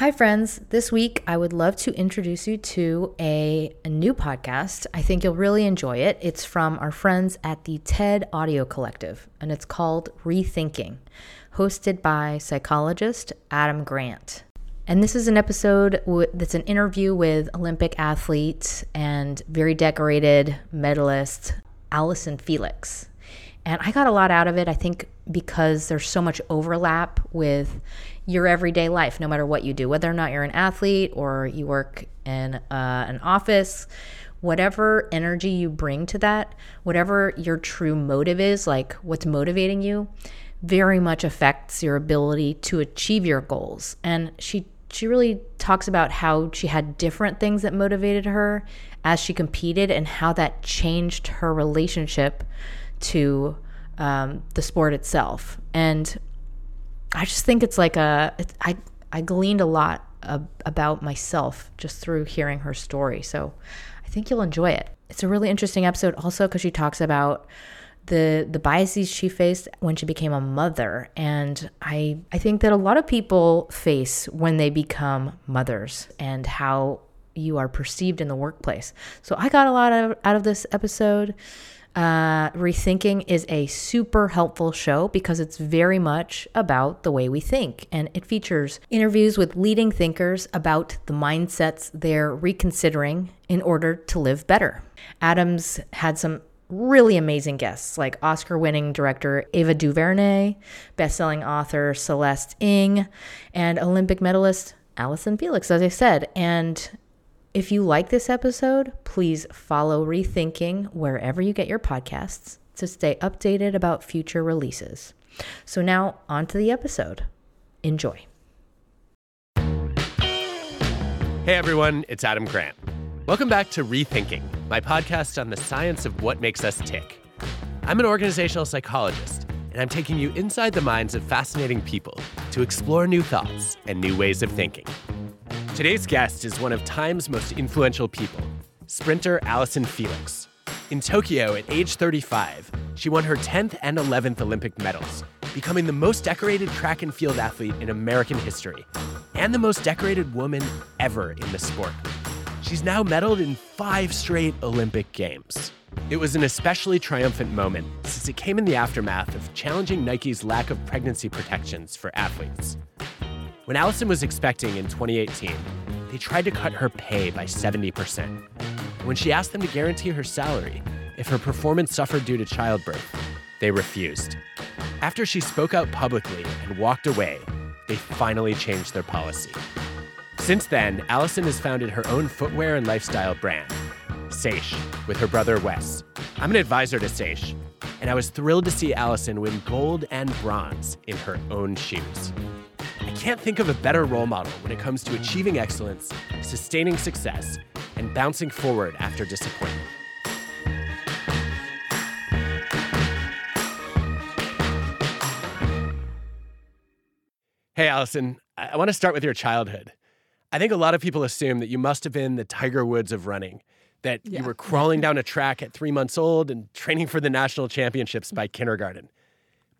Hi, friends. This week, I would love to introduce you to a, a, new podcast. I think you'll really enjoy it. It's from our friends at the TED Audio Collective, and it's called Rethinking, hosted by psychologist Adam Grant. And this is an episode that's an interview with Olympic athlete and very decorated medalist Allyson Felix. And I got a lot out of it, I think, because there's so much overlap with your everyday life, no matter what you do, whether or not you're an athlete or you work in uh, an office, whatever energy you bring to that, whatever your true motive is, like what's motivating you, very much affects your ability to achieve your goals. And she she really talks about how she had different things that motivated her as she competed and how that changed her relationship to um, the sport itself. And I just think it's like a it, I I gleaned a lot of, about myself just through hearing her story. So I think you'll enjoy it. It's a really interesting episode also because she talks about the the biases she faced when she became a mother and I I think that a lot of people face when they become mothers and how you are perceived in the workplace. So I got a lot of, out of this episode. Uh, Rethinking is a super helpful show because it's very much about the way we think. And it features interviews with leading thinkers about the mindsets they're reconsidering in order to live better. Adams had some really amazing guests like Oscar winning director Ava DuVernay, best-selling author Celeste Ng, and Olympic medalist Allyson Felix, as I said. And if you like this episode, please follow Rethinking wherever you get your podcasts to stay updated about future releases. So now, on to the episode. Enjoy. Hey everyone, it's Adam Grant. Welcome back to Rethinking, my podcast on the science of what makes us tick. I'm an organizational psychologist, and I'm taking you inside the minds of fascinating people to explore new thoughts and new ways of thinking. Today's guest is one of Time's most influential people, sprinter Allyson Felix. In Tokyo at age 35, she won her 10th and 11th Olympic medals, becoming the most decorated track and field athlete in American history and the most decorated woman ever in the sport. She's now medaled in five straight Olympic Games. It was an especially triumphant moment since it came in the aftermath of challenging Nike's lack of pregnancy protections for athletes. When Allyson was expecting in 2018, they tried to cut her pay by 70%. When she asked them to guarantee her salary if her performance suffered due to childbirth, they refused. After she spoke out publicly and walked away, they finally changed their policy. Since then, Allyson has founded her own footwear and lifestyle brand, Saysh, with her brother Wes. I'm an advisor to Saysh, and I was thrilled to see Allyson win gold and bronze in her own shoes. I can't think of a better role model when it comes to achieving excellence, sustaining success, and bouncing forward after disappointment. Hey, Allyson, I want to start with your childhood. I think a lot of people assume that you must have been the Tiger Woods of running, that yeah. you were crawling down a track at three months old and training for the national championships by kindergarten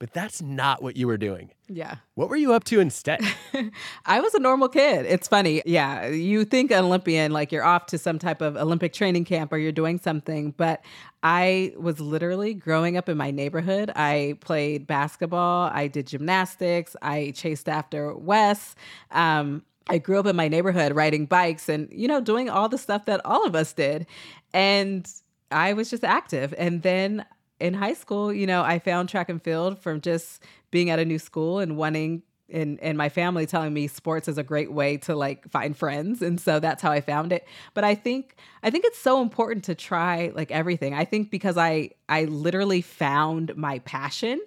but that's not what you were doing. Yeah. What were you up to instead? I was a normal kid. It's funny. Yeah. You think an Olympian, like you're off to some type of Olympic training camp or you're doing something, but I was literally growing up in my neighborhood. I played basketball, I did gymnastics, I chased after Wes. Um, I grew up in my neighborhood riding bikes and, you know, doing all the stuff that all of us did. And I was just active. And then in high school, you know, I found track and field from just being at a new school and wanting and and my family telling me sports is a great way to like find friends and so that's how I found it. But I think I think it's so important to try like everything. I think because I I literally found my passion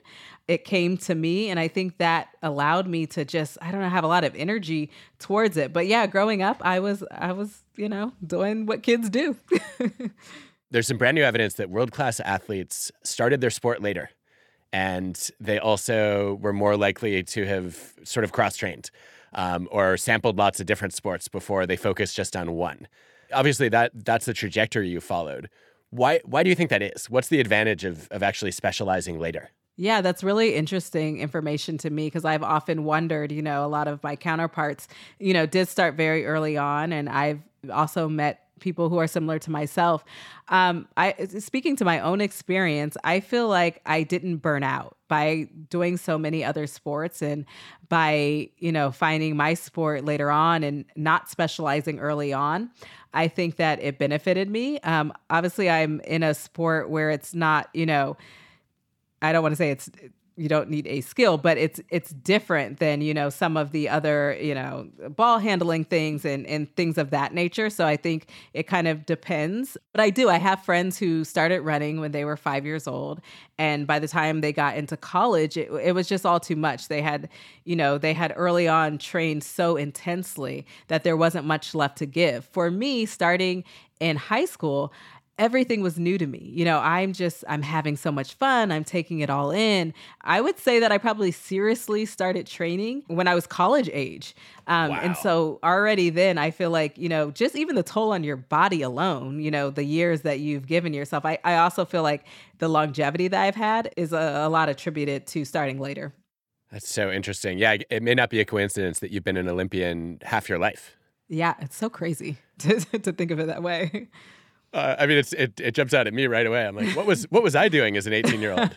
it came to me and I think that allowed me to just I don't know have a lot of energy towards it. But yeah growing up I was I was you know doing what kids do there's some brand new evidence that world class athletes started their sport later. And they also were more likely to have sort of cross trained um, or sampled lots of different sports before they focused just on one. Obviously, that that's the trajectory you followed. Why, why do you think that is? What's the advantage of, of actually specializing later? Yeah, that's really interesting information to me because I've often wondered, you know, a lot of my counterparts, you know, did start very early on. And I've also met people who are similar to myself. Um, I speaking to my own experience, I feel like I didn't burn out by doing so many other sports and by you know finding my sport later on and not specializing early on. I think that it benefited me. Um, obviously, I'm in a sport where it's not you know. I don't want to say it's you don't need a skill but it's it's different than you know some of the other you know ball handling things and and things of that nature. So i think it kind of depends. But i do i have friends who started running when they were five years old. And by the time they got into college it, it was just all too much. They had you know they had early on trained so intensely that there wasn't much left to give. For me starting in high school everything was new to me. You know, I'm just, I'm having so much fun. I'm taking it all in. I would say that I probably seriously started training when I was college age. Um, wow. And so already then I feel like, you know, just even the toll on your body alone, you know, the years that you've given yourself, I, I also feel like the longevity that I've had is a, a lot attributed to starting later. That's so interesting. Yeah, it may not be a coincidence that you've been an Olympian half your life. Yeah, it's so crazy to, to think of it that way. Uh, I mean, it's it, it jumps out at me right away. I'm like, what was what was I doing as an 18 year old?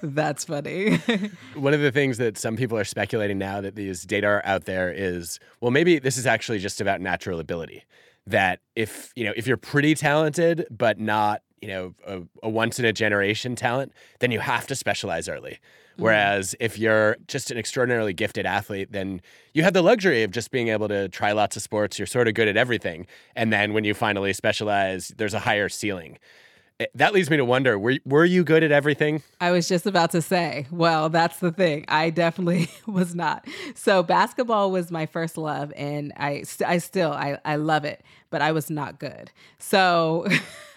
That's funny. One of the things that some people are speculating now that these data are out there is, well, maybe this is actually just about natural ability. That if you know if you're pretty talented but not you know a, a once in a generation talent, then you have to specialize early. Mm-hmm. Whereas if you're just an extraordinarily gifted athlete, then you have the luxury of just being able to try lots of sports. You're sort of good at everything. And then when you finally specialize, there's a higher ceiling. Eh, that leads me to wonder were, were you good at everything? I was just about to say, well, that's the thing. I definitely was not. So, basketball was my first love, and I, I still, I, I love it, but I was not good. So,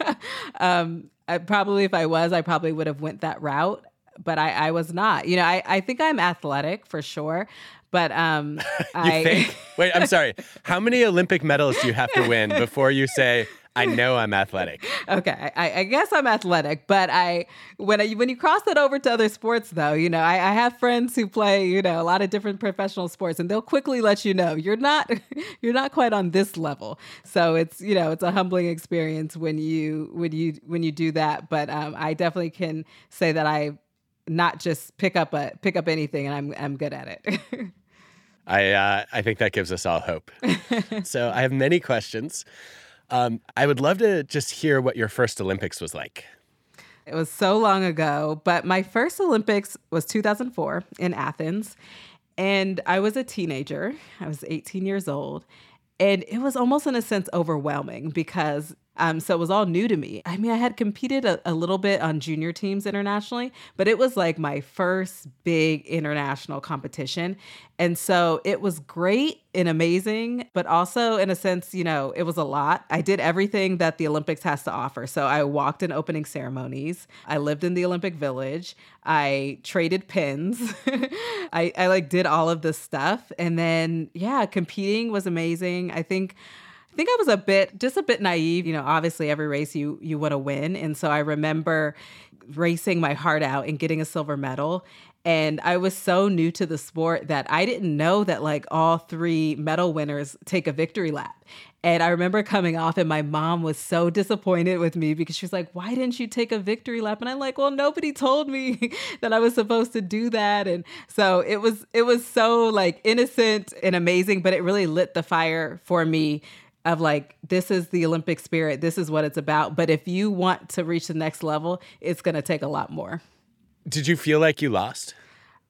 um, I, probably if I was, I probably would have went that route but I, I was not. You know, I, I think I'm athletic for sure. But um I think? Wait, I'm sorry. How many Olympic medals do you have to win before you say I know I'm athletic. Okay, I, I, guess I'm athletic, but I when I, when you cross it over to other sports, though, you know, I, I, have friends who play, you know, a lot of different professional sports, and they'll quickly let you know you're not you're not quite on this level. So it's you know it's a humbling experience when you when you when you do that. But um, I definitely can say that I not just pick up a pick up anything and I'm I'm good at it. I uh, I think that gives us all hope. so I have many questions. Um, I would love to just hear what your first Olympics was like. It was so long ago, but my first Olympics was 2004 in Athens, and I was a teenager. I was 18 years old, and it was almost in a sense overwhelming because Um, so it was all new to me. I mean, I had competed a, a, little bit on junior teams internationally, but it was like my first big international competition. And so it was great and amazing, but also in a sense, you know, it was a lot. I did everything that the Olympics has to offer. So I walked in opening ceremonies. I lived in the Olympic Village. I traded pins. I, I like did all of this stuff. And then, yeah, competing was amazing. I think I think I was a bit just a bit naive. You know, obviously every race you you want to win, and so I remember racing my heart out and getting a silver medal. And I was so new to the sport that I didn't know that like all three medal winners take a victory lap. And I remember coming off, and my mom was so disappointed with me because she was like, Why didn't you take a victory lap? And I'm like, Well, nobody told me that I was supposed to do that. And so it was, it was so like innocent and amazing, but it really lit the fire for me of like this is the olympic spirit this is what it's about but if you want to reach the next level it's going to take a lot more. Did you feel like you lost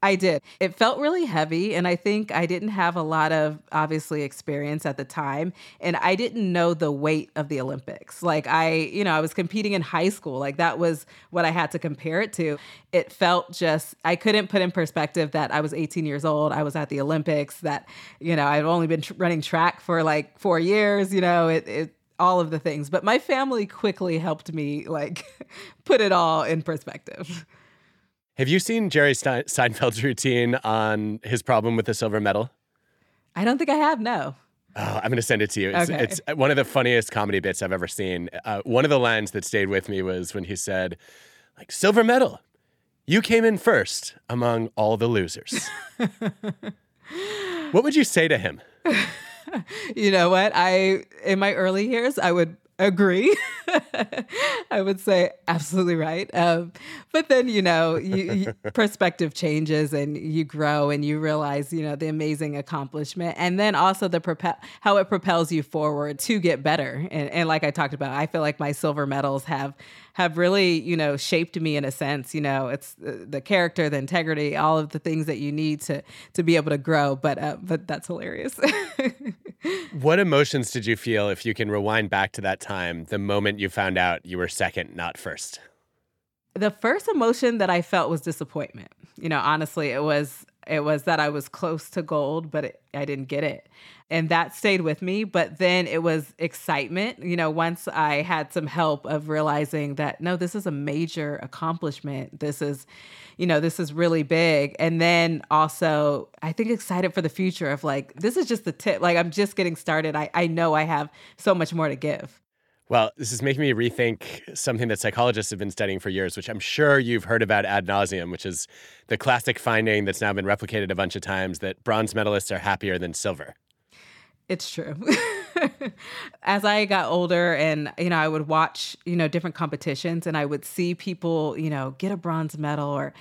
I did. It felt really heavy. And I think I didn't have a lot of obviously experience at the time. And I didn't know the weight of the Olympics. Like, I, you know, I was competing in high school. Like, that was what I had to compare it to. It felt just, I couldn't put in perspective that I was 18 years old. I was at the Olympics, that, you know, I've only been tr- running track for like four years, you know, it, it, all of the things. But my family quickly helped me like put it all in perspective. Have you seen Jerry Seinfeld's routine on his problem with the silver medal? I don't think I have. No. Oh, I'm going to send it to you. It's, okay. it's one of the funniest comedy bits I've ever seen. Uh, one of the lines that stayed with me was when he said, like, silver medal, you came in first among all the losers. what would you say to him? you know what? I, in my early years, I would agree. I would say absolutely right. Um, but then, you know, you, you, perspective changes and you grow and you realize, you know, the amazing accomplishment and then also the propel how it propels you forward to get better. And, and like I talked about, I feel like my silver medals have have really, you know, shaped me in a sense. You know, it's the, the character, the integrity, all of the things that you need to to be able to grow. But uh, but that's hilarious. what emotions did you feel if you can rewind back to that time, the moment you found out you were second, not first? The first emotion that I felt was disappointment. You know, honestly, it was it was that I was close to gold, but it, I didn't get it. And that stayed with me but then it was excitement. You know once i had some help of realizing that no this is a major accomplishment. This is you know this is really big. And then also i think excited for the future of like this is just the tip. Like i'm just getting started. I, I know i have so much more to give well, this is making me rethink something that psychologists have been studying for years, which I'm sure you've heard about ad nauseum, which is the classic finding that's now been replicated a bunch of times that bronze medalists are happier than silver. It's true. As I got older and, you know, I would watch, you know, different competitions and I would see people, you know, get a bronze medal or,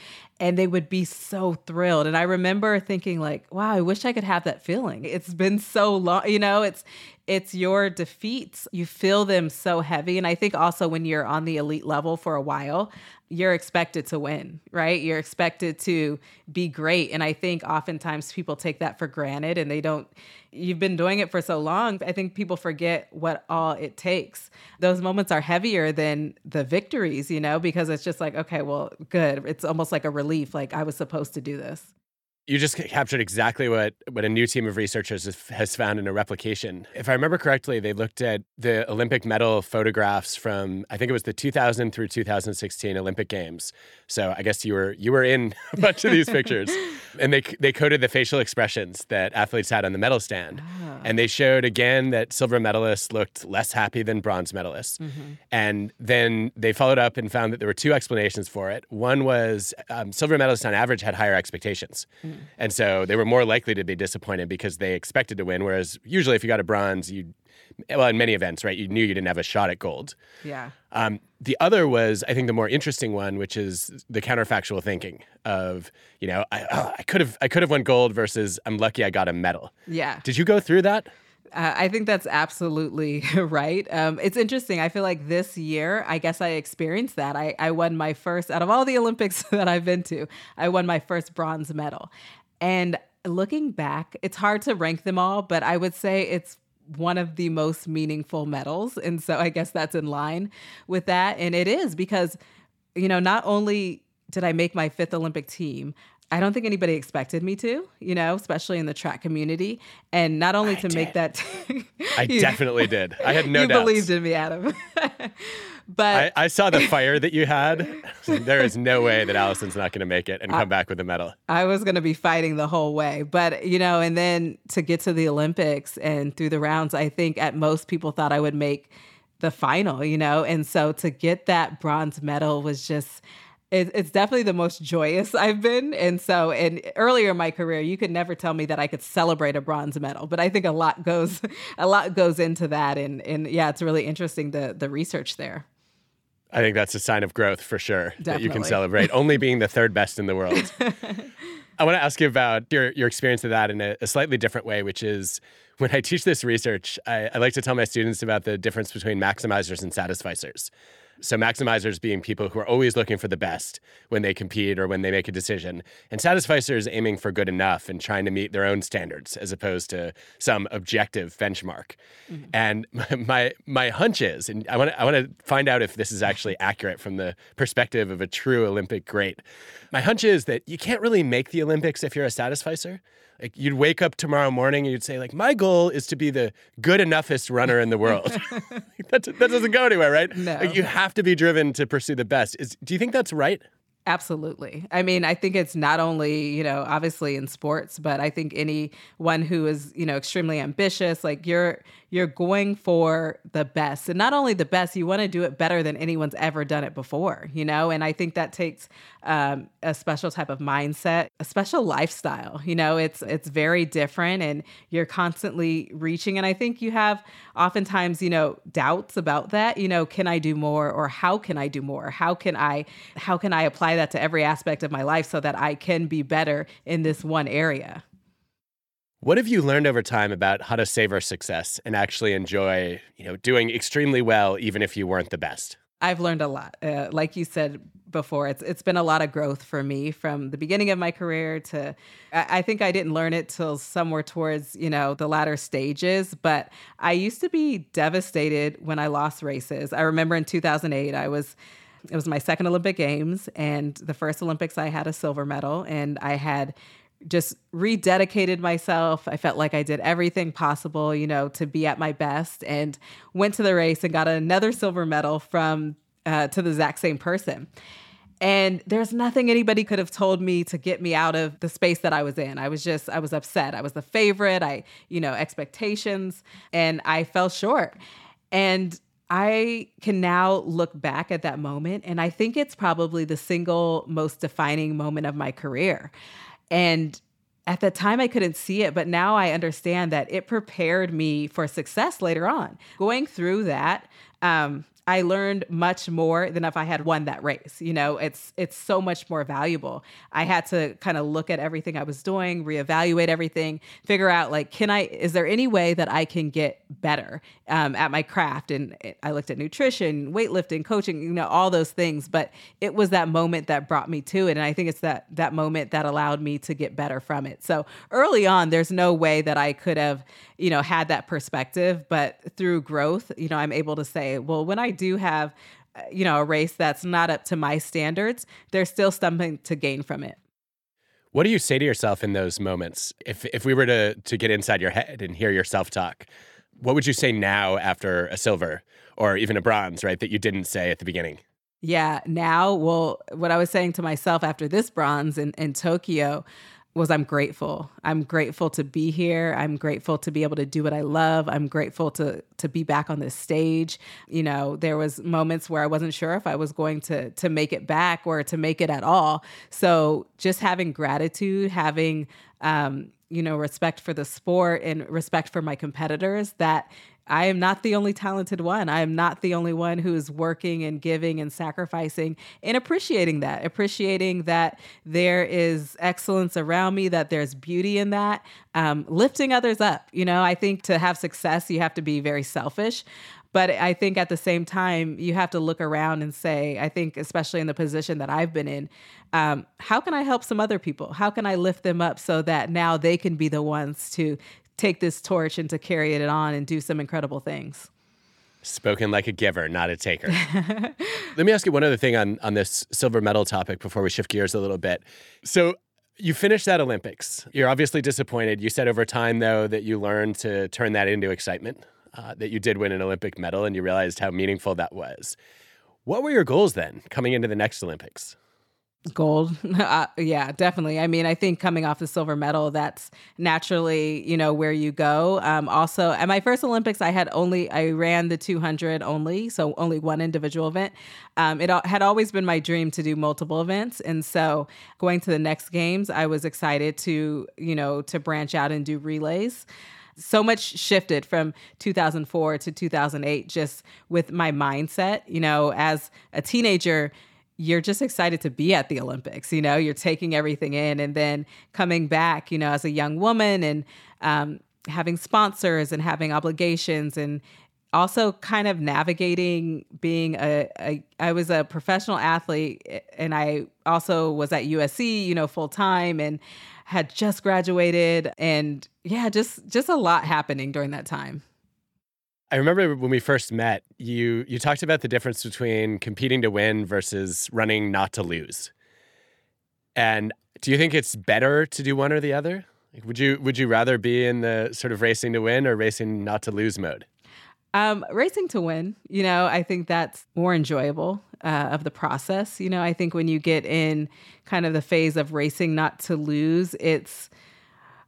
and they would be so thrilled. And I remember thinking like, wow, I wish I could have that feeling. It's been so long, you know, it's, it's your defeats. You feel them so heavy. And I think also when you're on the elite level for a while, you're expected to win, right? You're expected to be great. And I think oftentimes people take that for granted and they don't, you've been doing it for so long. I think people forget what all it takes. Those moments are heavier than the victories, you know, because it's just like, okay, well, good. It's almost like a relief. Like I was supposed to do this. You just captured exactly what, what a new team of researchers has found in a replication. If I remember correctly, they looked at the Olympic medal photographs from I think it was the 2000 through 2016 Olympic Games. So I guess you were you were in a bunch of these pictures, and they they coded the facial expressions that athletes had on the medal stand, oh. and they showed again that silver medalists looked less happy than bronze medalists, mm-hmm. and then they followed up and found that there were two explanations for it. One was um, silver medalists on average had higher expectations. And so they were more likely to be disappointed because they expected to win. Whereas usually, if you got a bronze, you well, in many events, right, you knew you didn't have a shot at gold. Yeah. Um, the other was, I think, the more interesting one, which is the counterfactual thinking of, you know, I, oh, I could have, I could have won gold versus I'm lucky I got a medal. Yeah. Did you go through that? Uh, I think that's absolutely right. Um, it's interesting. I feel like this year, I guess I experienced that. I, I won my first, out of all the Olympics that I've been to, I won my first bronze medal. And looking back, it's hard to rank them all, but I would say it's one of the most meaningful medals. And so I guess that's in line with that. And it is because, you know, not only did I make my fifth Olympic team, I don't think anybody expected me to, you know, especially in the track community. And not only I to did. make that. I definitely did. I had no you doubts. believed in me, Adam. but I, I saw the fire that you had. There is no way that Allyson's not going to make it and come back with a medal. I was going to be fighting the whole way. But, you know, and then to get to the Olympics and through the rounds, I think at most people thought I would make the final, you know? And so to get that bronze medal was just. It- It's definitely the most joyous I've been. And so, and earlier in my career, you could never tell me that I could celebrate a bronze medal, but I think a lot goes, a lot goes into that. And, and yeah, it's really interesting, the, the research there. I think that's a sign of growth for sure that you can celebrate only being the third best in the world. I want to ask you about your, your experience of that in a, a slightly different way, which is when I teach this research, I, I like to tell my students about the difference between maximizers and satisficers. So, maximizers being people who are always looking for the best when they compete or when they make a decision, and satisficers aiming for good enough and trying to meet their own standards as opposed to some objective benchmark. Mm-hmm. And my my hunch is, and I want to I want to find out if this is actually accurate from the perspective of a true Olympic great. My hunch is that you can't really make the Olympics if you're a satisficer. Like you'd wake up tomorrow morning and you'd say, like, my goal is to be the good enoughest runner in the world. that, that doesn't go anywhere, right? No. Like, you have to be driven to pursue the best. Is do you think that's right? Absolutely. I mean, I think it's not only, you know, obviously in sports, but I think anyone who is, you know, extremely ambitious, like you're you're going for the best. And not only the best, you want to do it better than anyone's ever done it before, you know? And I think that takes um, a special type of mindset, a special lifestyle. You know, it's it's very different and you're constantly reaching. And I think you have oftentimes, you know, doubts about that. You know, can I do more or how can I do more? How can I how can I apply that to every aspect of my life so that I can be better in this one area? What have you learned over time about how to savor success and actually enjoy, you know, doing extremely well even if you weren't the best? I've learned a lot. Uh, like you said before, it's it's been a lot of growth for me from the beginning of my career to. I, I think I didn't learn it till somewhere towards you know the latter stages. But I used to be devastated when I lost races. I remember in 2008, I was. It was my second Olympic Games, and the first Olympics I had a silver medal, and I had just rededicated myself. I felt like I did everything possible, you know, to be at my best and went to the race and got another silver medal from uh, to the exact same person. And there's nothing anybody could have told me to get me out of the space that I was in. I was just, I was upset. I was the favorite. I, you know, expectations, and I fell short. And I can now look back at that moment, and I think it's probably the single most defining moment of my career. And at the time, I couldn't see it, but now I understand that it prepared me for success later on. Going through that, um, I learned much more than if I had won that race. You know, it's it's so much more valuable. I had to kind of look at everything I was doing, reevaluate everything, figure out like, can I? Is there any way that I can get better um, at my craft? And I looked at nutrition, weightlifting, coaching, you know, all those things. But it was that moment that brought me to it, and I think it's that that moment that allowed me to get better from it. So early on, there's no way that I could have, you know, had that perspective. But through growth, you know, I'm able to say, well, when I do have, uh, you know, a race that's not up to my standards, there's still something to gain from it. What do you say to yourself in those moments? If if we were to to get inside your head and hear yourself talk, what would you say now after a silver or even a bronze, right? That you didn't say at the beginning. Yeah, now, well, what I was saying to myself after this bronze in, in Tokyo was I'm grateful. I'm grateful to be here. I'm grateful to be able to do what I love. I'm grateful to to be back on this stage. You know, there was moments where I wasn't sure if I was going to to make it back or to make it at all. So just having gratitude, having um, you know, respect for the sport and respect for my competitors that I am not the only talented one. I am not the only one who is working and giving and sacrificing and appreciating that, appreciating that there is excellence around me, that there's beauty in that, um, lifting others up. You know, I think to have success, you have to be very selfish. But I think at the same time, you have to look around and say, I think, especially in the position that I've been in, um, how can I help some other people? How can I lift them up so that now they can be the ones to take this torch and to carry it on and do some incredible things. Spoken like a giver, not a taker. Let me ask you one other thing on, on this silver medal topic before we shift gears a little bit. So, you finished that Olympics. You're obviously disappointed. You said over time, though, that you learned to turn that into excitement, uh, that you did win an Olympic medal and you realized how meaningful that was. What were your goals then coming into the next Olympics? Gold. Uh, yeah, definitely. I mean, I think coming off the silver medal, that's naturally, you know, where you go. Um, also, at my first Olympics, I had only, I ran the 200 only, so only one individual event. Um, it had always been my dream to do multiple events. And so going to the next games, I was excited to, you know, to branch out and do relays so much shifted from 2004 to 2008 just with my mindset you know as a teenager you're just excited to be at the Olympics. You know, you're taking everything in and then coming back, you know, as a young woman and um, having sponsors and having obligations and also kind of navigating being a, a I was a professional athlete and I also was at USC, you know, full time and had just graduated and yeah, just just a lot happening during that time. I remember when we first met, you you talked about the difference between competing to win versus running not to lose. And do you think it's better to do one or the other? Like, would you would you rather be in the sort of racing to win or racing not to lose mode? Um, racing to win, you know, I think that's more enjoyable uh, of the process. You know, I think when you get in kind of the phase of racing not to lose, it's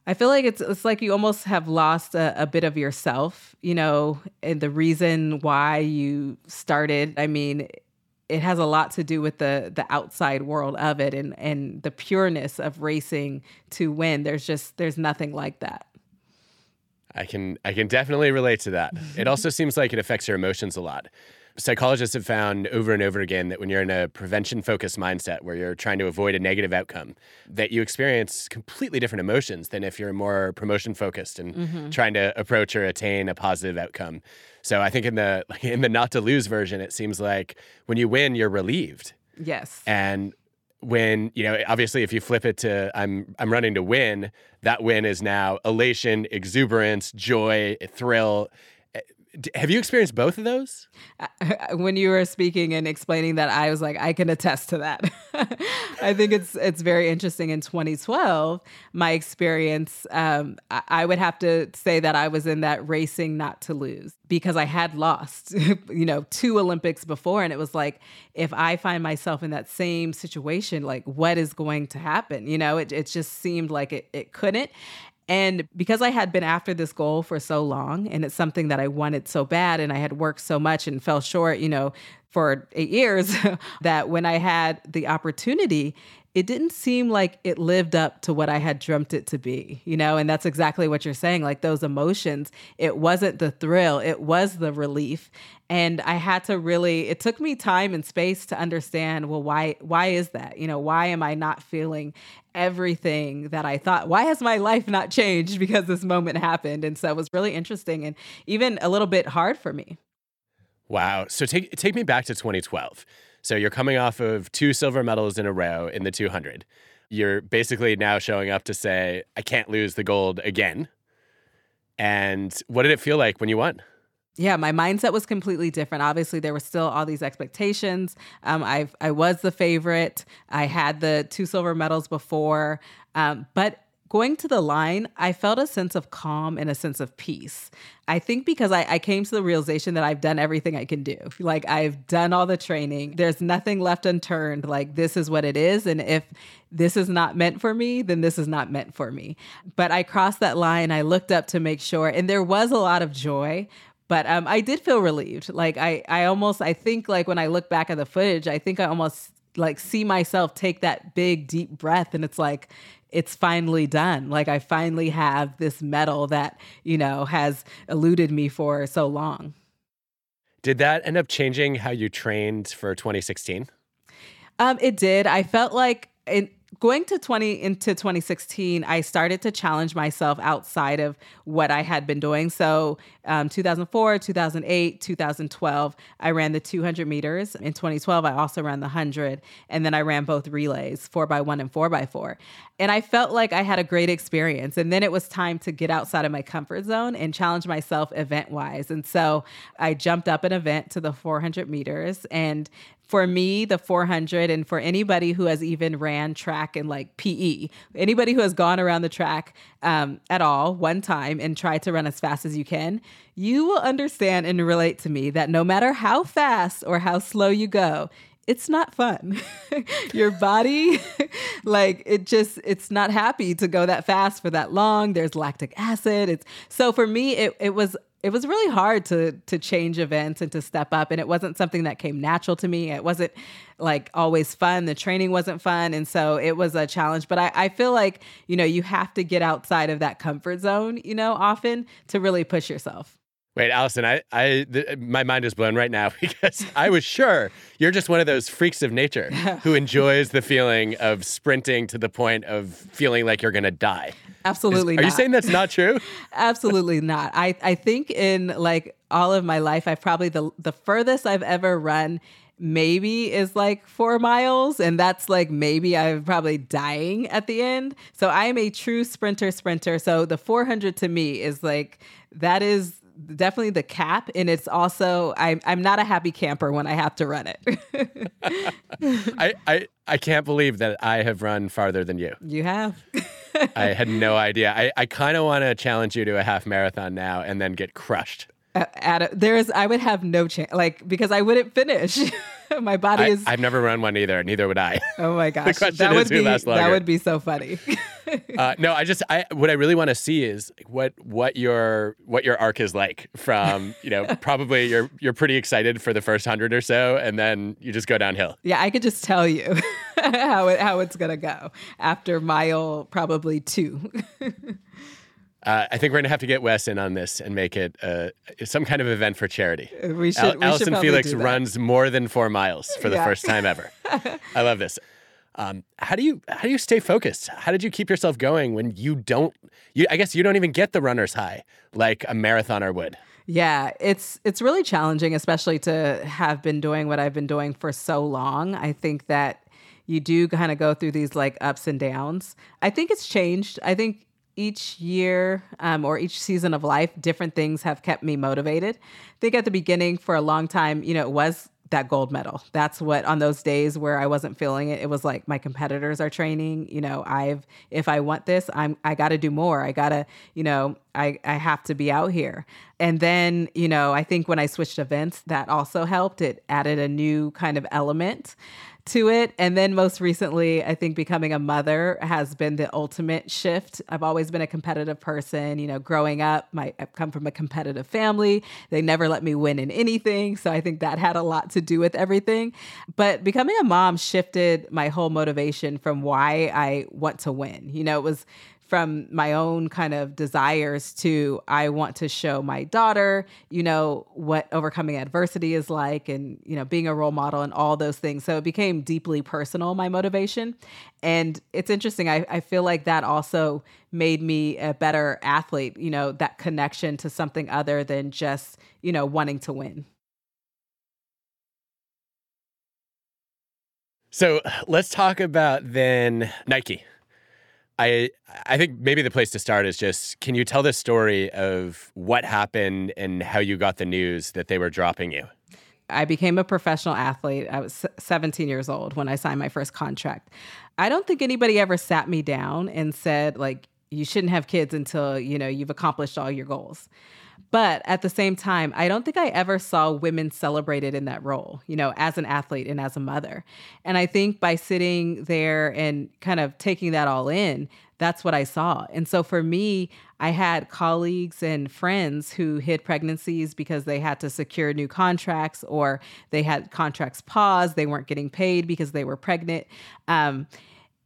I feel like it's it's like you almost have lost a, a, bit of yourself, you know, and the reason why you started. I mean, it has a lot to do with the the outside world of it and and the pureness of racing to win. There's just there's nothing like that. I can I can definitely relate to that. it also seems like it affects your emotions a lot psychologists have found over and over again that when you're in a prevention focused mindset where you're trying to avoid a negative outcome, that you experience completely different emotions than if you're more promotion focused and mm-hmm. trying to approach or attain a positive outcome. So I think in the in the not to lose version, it seems like when you win, you're relieved. Yes. And when you know obviously if you flip it to i'm i'm running to win that win is now elation exuberance joy thrill have you experienced both of those? When you were speaking and explaining that, I was like, I can attest to that. I think it's it's very interesting. In 2012, my experience, um, I would have to say that I was in that racing not to lose because I had lost, you know, two Olympics before, and it was like, if I find myself in that same situation, like, what is going to happen? You know, it it just seemed like it it couldn't, and because I had been after this goal for so long, and it's something that I wanted so bad, and I had worked so much and fell short, you know, for eight years, that when I had the opportunity, it didn't seem like it lived up to what I had dreamt it to be, you know? And that's exactly what you're saying. Like those emotions, it wasn't the thrill, it was the relief. And I had to really, it took me time and space to understand, well, why, why is that? You know, why am I not feeling everything that I thought? Why has my life not changed because this moment happened? And so it was really interesting and even a little bit hard for me. Wow. So take take me back to 2012. So you're coming off of two silver medals in a row in the 200. You're basically now showing up to say, I can't lose the gold again. And what did it feel like when you won? yeah, my mindset was completely different. Obviously, there were still all these expectations. Um, I I was the favorite. I had the two silver medals before, um, but going to the line, I felt a sense of calm and a sense of peace. I think because I, I, came to the realization that I've done everything I can do. Like I've done all the training. There's nothing left unturned. Like this is what it is. And if this is not meant for me, then this is not meant for me. But I crossed that line. I looked up to make sure. And there was a lot of joy. But um, I did feel relieved. Like I, I almost, I think like when I look back at the footage, I think I almost like see myself take that big deep breath and it's like it's finally done. Like I finally have this medal that, you know, has eluded me for so long. Did that end up changing how you trained for 2016? Um, it did. I felt like it going to 20 into 2016 i started to challenge myself outside of what i had been doing. So um, 2004 2008 2012 i ran the 200 meters. In 2012 i also ran the 100 and then i ran both relays 4x1 and 4x4 and i felt like i had a great experience and then it was time to get outside of my comfort zone and challenge myself event wise and so i jumped up an event to the 400 meters and for me, the 400, and for anybody who has even ran track in like PE, anybody who has gone around the track um, at all one time and tried to run as fast as you can, you will understand and relate to me that no matter how fast or how slow you go, it's not fun. Your body, like it just, it's not happy to go that fast for that long. There's lactic acid. It's so for me, it, it was it was really hard to to change events and to step up and it wasn't something that came natural to me. It wasn't like always fun. The training wasn't fun and so it was a challenge. But I, I feel like you know you have to get outside of that comfort zone you know often to really push yourself Wait, Allyson, I, I, th- my mind is blown right now because I was sure you're just one of those freaks of nature who enjoys the feeling of sprinting to the point of feeling like you're going to die. Absolutely is, Are not. you saying that's not true? Absolutely not. I, I think in like all of my life, I've probably the, the furthest I've ever run maybe is like four miles and that's like maybe i'm probably dying at the end so i am a true sprinter sprinter so the 400 to me is like that is definitely the cap and it's also I'm I'm not a happy camper when I have to run it. I, I I can't believe that I have run farther than you. You have. I had no idea. I, I kind of want to challenge you to a half marathon now and then get crushed. At a, there's I would have no chance like because I wouldn't finish. my body I, is I've never run one either. Neither would I. Oh my gosh. question that is would who be lasts longer. that would be so funny. uh, no, I just I what I really want to see is what what your what your arc is like from you know probably you're you're pretty excited for the first hundred or so and then you just go downhill. yeah, I could just tell you how it how it's gonna go after mile probably two. Uh, I think we're gonna have to get Wes in on this and make it uh, some kind of event for charity. We should. Al- we Allyson probably Felix runs more than four miles for the Yeah. first time ever. I love this. Um, how do you how do you stay focused? How did you keep yourself going when you don't? You I guess you don't even get the runner's high like a marathoner would. Yeah, it's it's really challenging, especially to have been doing what I've been doing for so long. I think that you do kind of go through these like ups and downs. I think it's changed. I think each year um, or each season of life, different things have kept me motivated. I think at the beginning, for a long time, you know, it was that gold medal. That's what on those days where I wasn't feeling it, it was like my competitors are training. You know, I've if I want this, I'm I got to do more. I got to, you know, I I have to be out here. And then, you know, I think when I switched events, that also helped. It added a new kind of element to it. And then most recently, I think becoming a mother has been the ultimate shift. I've always been a competitive person. You know, growing up, my I've come from a competitive family. They never let me win in anything. So I think that had a lot to do with everything. But becoming a mom shifted my whole motivation from why I want to win. You know, it was from my own kind of desires to I want to show my daughter, you know, what overcoming adversity is like and, you know, being a role model and all those things. So it became deeply personal, my motivation. And it's interesting. I, I feel like that also made me a better athlete, you know, that connection to something other than just, you know, wanting to win. So let's talk about then Nike. I I think maybe the place to start is just can you tell the story of what happened and how you got the news that they were dropping you? I became a professional athlete. I was 17 years old when I signed my first contract. I don't think anybody ever sat me down and said like you shouldn't have kids until, you know, you've accomplished all your goals. But at the same time, I don't think I ever saw women celebrated in that role, you know, as an athlete and as a mother. And I think by sitting there and kind of taking that all in, that's what I saw. And so for me, I had colleagues and friends who hid pregnancies because they had to secure new contracts or they had contracts paused, they weren't getting paid because they were pregnant. Um,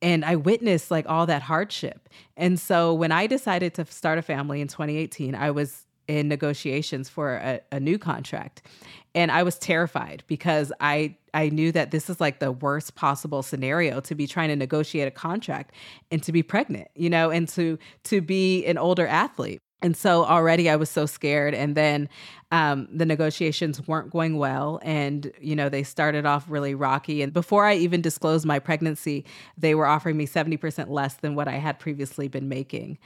and I witnessed like all that hardship. And so when I decided to start a family in 2018, I was in negotiations for a, a new contract. And I was terrified because I I knew that this is like the worst possible scenario to be trying to negotiate a contract and to be pregnant, you know, and to to be an older athlete. And so already I was so scared. And then um, the negotiations weren't going well. And, you know, they started off really rocky. And before I even disclosed my pregnancy, they were offering me 70% less than what I had previously been making.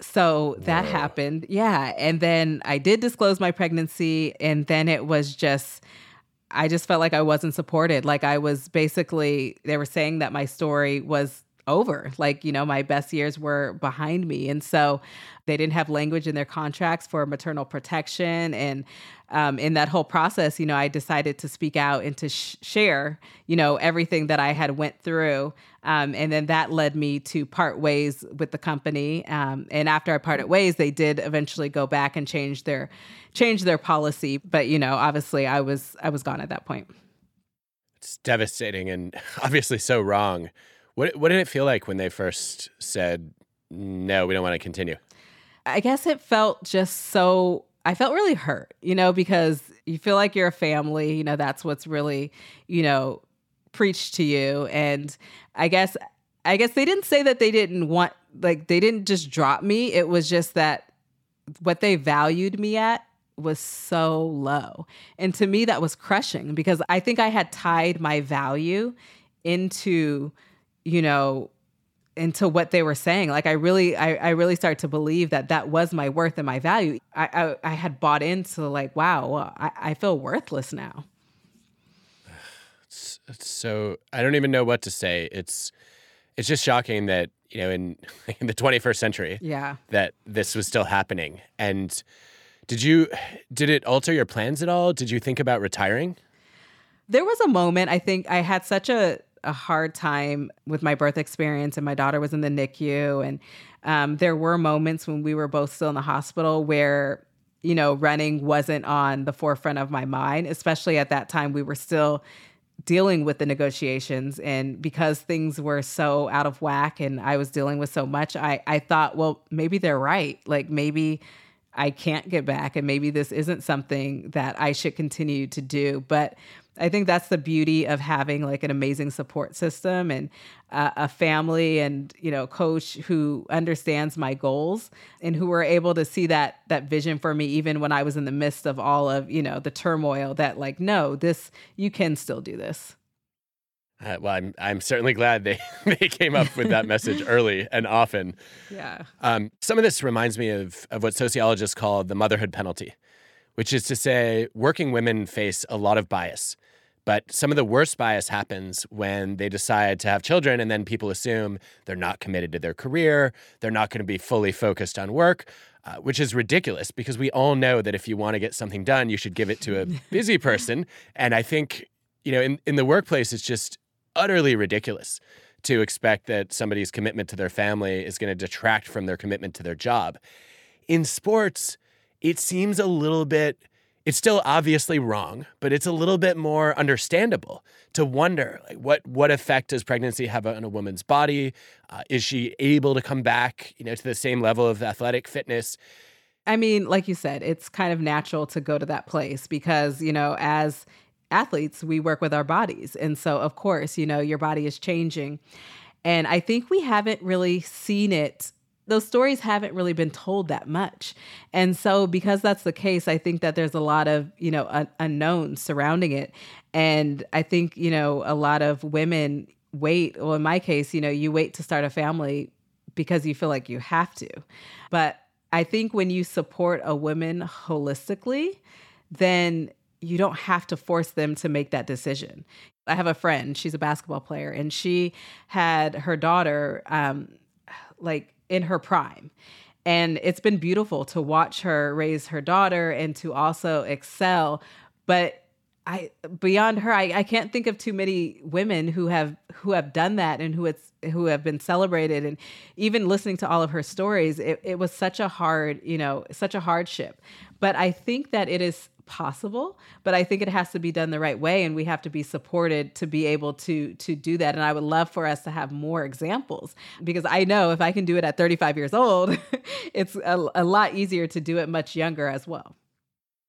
So that happened. Yeah. And then I did disclose my pregnancy. And then it was just, I just felt like I wasn't supported. Like I was basically, they were saying that my story was over. Like, you know, my best years were behind me. And so they didn't have language in their contracts for maternal protection. And um, in that whole process, you know, I decided to speak out and to sh- share, you know, everything that I had went through. Um, and then that led me to part ways with the company. Um, and after I parted ways, they did eventually go back and change their change their policy. But you know, obviously, I was I was gone at that point. It's devastating and obviously so wrong. What what did it feel like when they first said no, we don't want to continue? I guess it felt just so I felt really hurt, you know, because you feel like you're a family, you know, that's what's really, you know, preached to you and I guess I guess they didn't say that they didn't want like they didn't just drop me. It was just that what they valued me at was so low. And to me that was crushing because I think I had tied my value into you know, into what they were saying. Like I really, I, I really started to believe that that was my worth and my value. I, I, I had bought into like, wow, I, I feel worthless now. It's, it's so I don't even know what to say. It's, it's just shocking that you know in in the 21st century, yeah, that this was still happening. And did you, did it alter your plans at all? Did you think about retiring? There was a moment. I think I had such a a hard time with my birth experience, and my daughter was in the NICU. And um, there were moments when we were both still in the hospital where, you know, running wasn't on the forefront of my mind, especially at that time. We were still dealing with the negotiations and because things were so out of whack and I was dealing with so much I I thought well maybe they're right like maybe I can't get back and maybe this isn't something that I should continue to do but I think that's the beauty of having like an amazing support system and uh, a family and you know coach who understands my goals and who were able to see that that vision for me even when I was in the midst of all of you know the turmoil that like no this you can still do this. Uh, well, I'm I'm certainly glad they they came up with that message early and often. Yeah. Um, some of this reminds me of of what sociologists call the motherhood penalty, which is to say, working women face a lot of bias but some of the worst bias happens when they decide to have children and then people assume they're not committed to their career, they're not going to be fully focused on work. Uh, which is ridiculous because we all know that if you want to get something done, you should give it to a busy person. And I think, you know, in, in the workplace, it's just utterly ridiculous to expect that somebody's commitment to their family is going to detract from their commitment to their job. In sports, it seems a little bit it's still obviously wrong, but it's a little bit more understandable to wonder like what what effect does pregnancy have on a woman's body? Uh, is she able to come back, you know, to the same level of athletic fitness? I mean, like you said, it's kind of natural to go to that place because, you know, as athletes, we work with our bodies. And so, of course, you know, your body is changing. And I think we haven't really seen it those stories haven't really been told that much. And so because that's the case, I think that there's a lot of, you know, un- unknowns surrounding it. And I think, you know, a lot of women wait, well in my case, you know, you wait to start a family because you feel like you have to. But I think when you support a woman holistically, then you don't have to force them to make that decision. I have a friend, she's a basketball player, and she had her daughter um, like in her prime. And it's been beautiful to watch her raise her daughter and to also excel. But I beyond her, I, I can't think of too many women who have who have done that and who it's who have been celebrated. And even listening to all of her stories, it, it was such a hard, you know, such a hardship. But I think that it is possible but i think it has to be done the right way and we have to be supported to be able to to do that. And i would love for us to have more examples because i know if i can do it at 35 years old it's a, a lot easier to do it much younger as well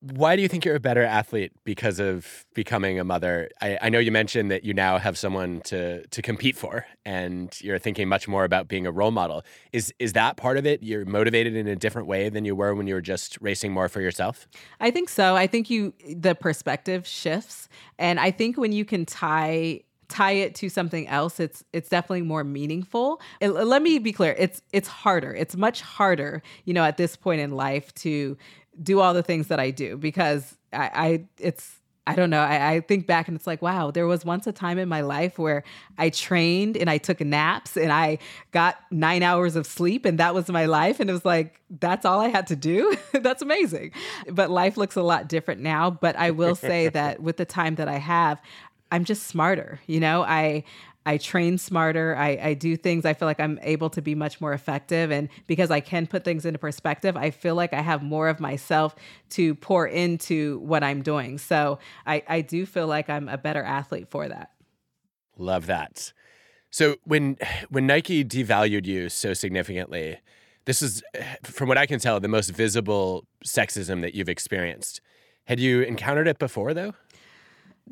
why do you think you're a better athlete because of becoming a mother? I, I, know you mentioned that you now have someone to to compete for, and you're thinking much more about being a role model. Is is that part of it? You're motivated in a different way than you were when you were just racing more for yourself. I think so. I think you the perspective shifts, and I think when you can tie tie it to something else it's it's definitely more meaningful let me be clear it's it's harder it's much harder you know at this point in life to do all the things that I do because I, I it's I don't know. I, I, think back and it's like, wow, there was once a time in my life where I trained and I took naps and I got nine hours of sleep and that was my life. And it was like, that's all I had to do. that's amazing. But life looks a lot different now. But I will say that with the time that I have, I'm just smarter. You know, I I train smarter. I, I do things. I feel like I'm able to be much more effective. And because I can put things into perspective, I feel like I have more of myself to pour into what I'm doing. So I, I do feel like I'm a better athlete for that. Love that. So when when Nike devalued you so significantly, this is from what I can tell the most visible sexism that you've experienced. Had you encountered it before though?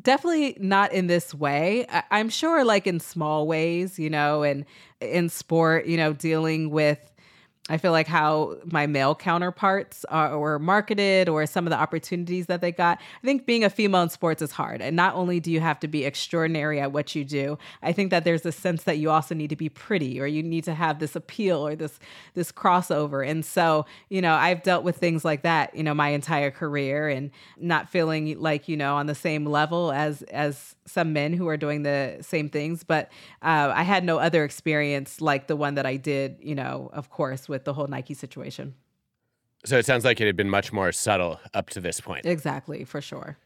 Definitely not in this way. I- am sure, like in small ways, you know, and in sport, you know, dealing with I feel like how my male counterparts are, were marketed or some of the opportunities that they got. I think being a female in sports is hard. And not only do you have to be extraordinary at what you do, I think that there's a sense that you also need to be pretty or you need to have this appeal or this this crossover. And so, you know, I've dealt with things like that, you know, my entire career and not feeling like, you know, on the same level as as some men who are doing the same things. But uh, I had no other experience like the one that I did, you know, of course, with the whole Nike situation. So it sounds like it had been much more subtle up to this point. Exactly, for sure.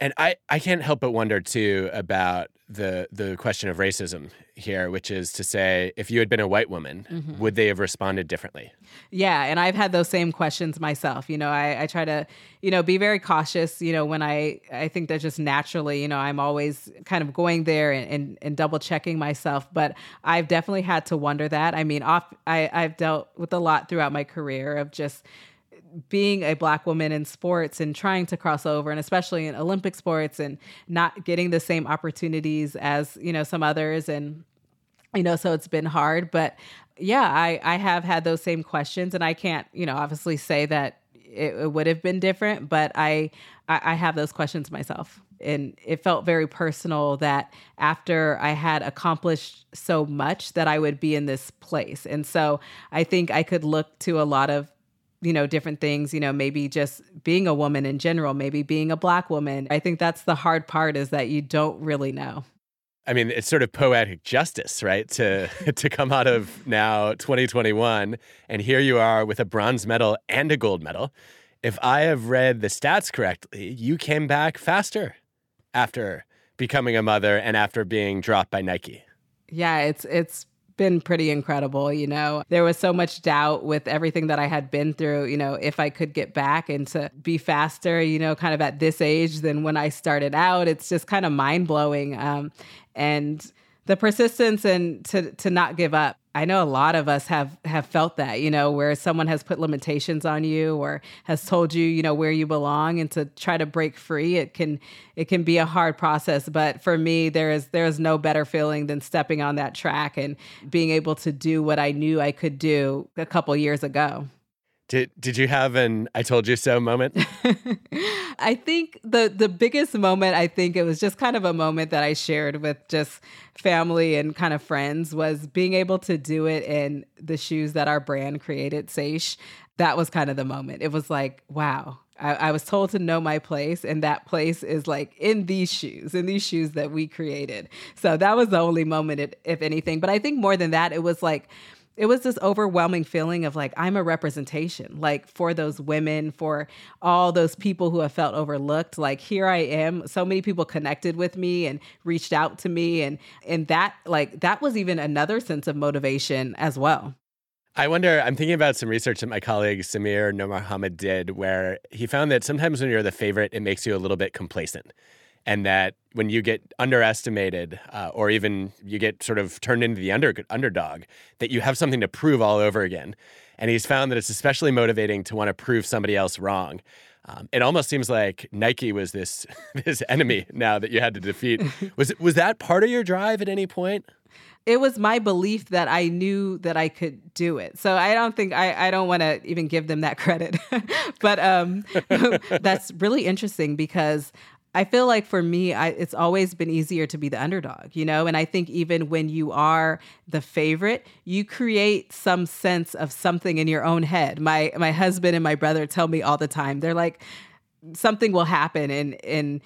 And I, I can't help but wonder too about the the question of racism here, which is to say, if you had been a white woman, mm-hmm. would they have responded differently? Yeah, and I've had those same questions myself. You know, I, I try to, you know, be very cautious. You know, when I I think that just naturally, you know, I'm always kind of going there and, and, and double checking myself. But I've definitely had to wonder that. I mean, off I I've dealt with a lot throughout my career of just being a black woman in sports and trying to cross over and especially in olympic sports and not getting the same opportunities as you know some others and you know so it's been hard but yeah i i have had those same questions and i can't you know obviously say that it, it would have been different but I, I i have those questions myself and it felt very personal that after I had accomplished so much that I would be in this place. And so I think I could look to a lot of you know, different things, you know, maybe just being a woman in general, maybe being a black woman. I think that's the hard part is that you don't really know. I mean, it's sort of poetic justice, right? To to come out of now 2021 and here you are with a bronze medal and a gold medal. If I have read the stats correctly, you came back faster after becoming a mother and after being dropped by Nike. Yeah, it's it's been pretty incredible. You know, there was so much doubt with everything that I had been through, you know, if I could get back and to be faster, you know, kind of at this age than when I started out. It's just kind of mind blowing. Um, and the persistence and to to not give up. I know a lot of us have have felt that, you know, where someone has put limitations on you or has told you, you know, where you belong and to try to break free, it can it can be a hard process, but for me there is there is no better feeling than stepping on that track and being able to do what I knew I could do a couple years ago. Did did you have an I told you so moment? I think the the biggest moment I think it was just kind of a moment that I shared with just family and kind of friends was being able to do it in the shoes that our brand created, Saysh. That was kind of the moment. It was like, wow, I, I, was told to know my place, and that place is like in these shoes, in these shoes that we created. So that was the only moment, it, if anything. But I think more than that, it was like it was this overwhelming feeling of like I'm a representation like for those women for all those people who have felt overlooked like here I am so many people connected with me and reached out to me and and that like that was even another sense of motivation as well I wonder, I'm thinking about some research that my colleague Samir Nurmohamed did where he found that sometimes when you're the favorite, it makes you a little bit complacent. And that when you get underestimated uh, or even you get sort of turned into the under, underdog, that you have something to prove all over again. And he's found that it's especially motivating to want to prove somebody else wrong. Um, it almost seems like Nike was this this enemy now that you had to defeat. Was was that part of your drive at any point? it was my belief that I knew that I could do it. So I don't think I, I don't want to even give them that credit. but um, that's really interesting because I feel like for me, I, it's always been easier to be the underdog, you know? And I think even when you are the favorite, you create some sense of something in your own head. My my husband and my brother tell me all the time. They're like, something will happen and and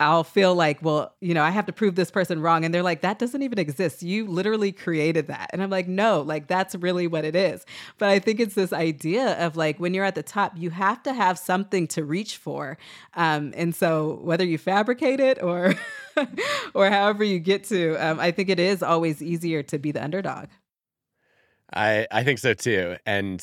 I'll feel like, well, you know, I have to prove this person wrong and they're like that doesn't even exist. You literally created that. And I'm like, no, like that's really what it is. But I think it's this idea of like when you're at the top, you have to have something to reach for. Um, and so whether you fabricate it or or however you get to, um, I think it is always easier to be the underdog. I I think so too. And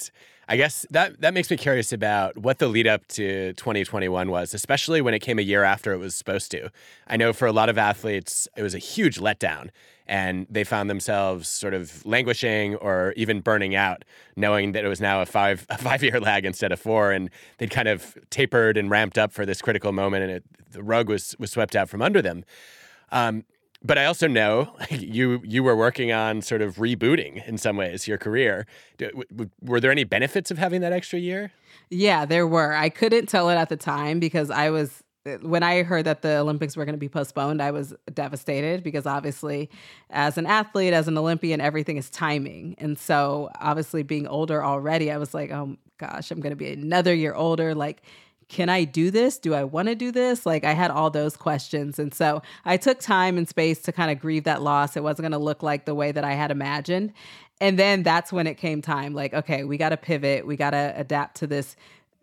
I guess that that makes me curious about what the lead up to 2021 was, especially when it came a year after it was supposed to. I know for a lot of athletes, it was a huge letdown, and they found themselves sort of languishing or even burning out, knowing that it was now a five a five year lag instead of four, and they'd kind of tapered and ramped up for this critical moment, and it, the rug was was swept out from under them. Um, but I also know you you were working on sort of rebooting in some ways your career. Were there any benefits of having that extra year? Yeah, there were. I couldn't tell it at the time because I was uh, when I heard that the Olympics were going to be postponed, I was devastated because obviously, as an athlete, as an Olympian, everything is timing. And so, obviously, being older already, I was like, oh gosh, I'm going to be another year older. Like, can I do this? Do I want to do this? Like I had all those questions. And so I took time and space to kind of grieve that loss. It wasn't going to look like the way that I had imagined. And then that's when it came time like, okay, we got to pivot. We got to adapt to this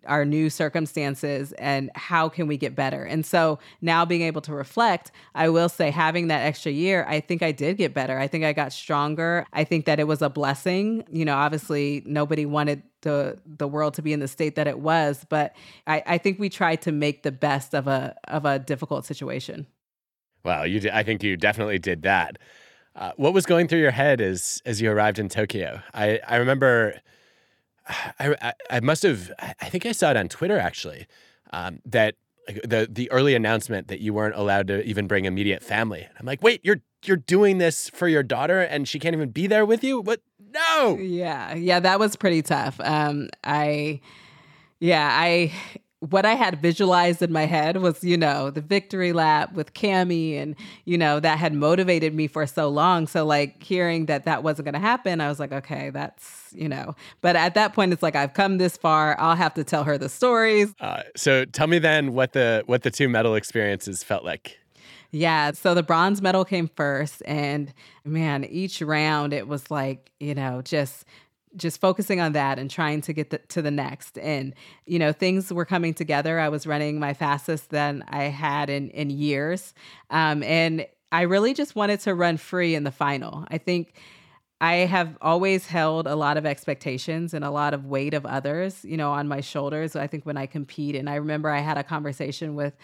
our new circumstances and how can we get better. And so now being able to reflect, I will say having that extra year, I think I did get better. I think I got stronger. I think that it was a blessing. You know, obviously nobody wanted the the world to be in the state that it was, but I, I think we tried to make the best of a of a difficult situation. Well, you did, I think you definitely did that. Uh, what was going through your head as as you arrived in Tokyo? I, I remember I, I, must have, I think I saw it on Twitter actually, um, that the the early announcement that you weren't allowed to even bring immediate family. I'm like, wait, you're you're doing this for your daughter and she can't even be there with you? What? No. Yeah, yeah, that was pretty tough. Um, I, yeah, I what I had visualized in my head was, you know, the victory lap with Cami, and you know that had motivated me for so long. So like hearing that that wasn't going to happen, I was like, okay, that's you know. But at that point, it's like I've come this far. I'll have to tell her the stories. Uh, so tell me then what the what the two medal experiences felt like. Yeah, so the bronze medal came first, and man, each round it was like you know just just focusing on that and trying to get the, to the next. And, you know, things were coming together. I was running my fastest than I had in, in years. Um, and I really just wanted to run free in the final. I think I have always held a lot of expectations and a lot of weight of others, you know, on my shoulders. I think when I compete, and I remember I had a conversation with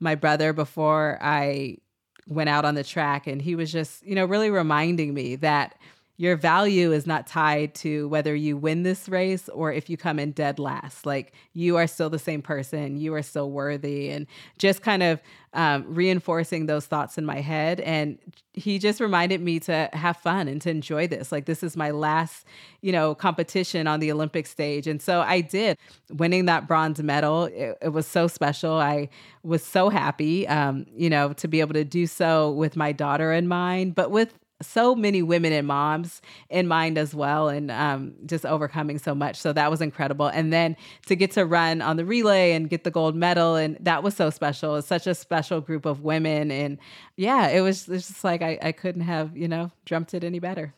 my brother before I went out on the track, and he was just, you know, really reminding me that your value is not tied to whether you win this race or if you come in dead last. Like you are still the same person, you are still worthy, and just kind of um, reinforcing those thoughts in my head. And he just reminded me to have fun and to enjoy this. Like this is my last, you know, competition on the Olympic stage, and so I did. Winning that bronze medal, it, it was so special. I was so happy, um, you know, to be able to do so with my daughter in mind, but with so many women and moms in mind as well and um, just overcoming so much. So that was incredible. And then to get to run on the relay and get the gold medal and that was so special. It's such a special group of women and yeah it was, it was just like I, I couldn't have you know dreamt it any better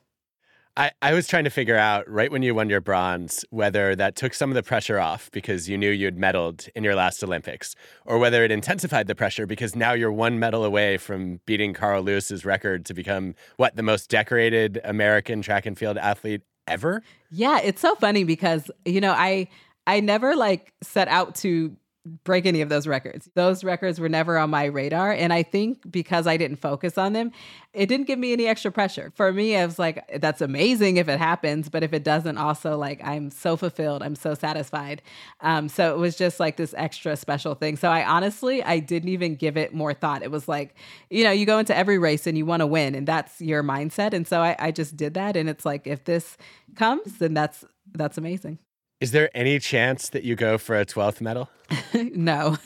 I, I was trying to figure out right when you won your bronze whether that took some of the pressure off because you knew you'd medaled in your last Olympics, or whether it intensified the pressure because now you're one medal away from beating Carl Lewis's record to become what the most decorated American track and field athlete ever? Yeah, it's so funny because, you know, I I never like set out to break any of those records. Those records were never on my radar. And I think because I didn't focus on them, it didn't give me any extra pressure. For me, I was like, that's amazing if it happens. But if it doesn't, also, like, I'm so fulfilled. I'm so satisfied. Um, so it was just like this extra special thing. So I honestly, I didn't even give it more thought. It was like, you know, you go into every race and you want to win, and that's your mindset. And so I, I just did that. And it's like, if this comes, then that's that's amazing. Is there any chance that you go for a 12th medal? no,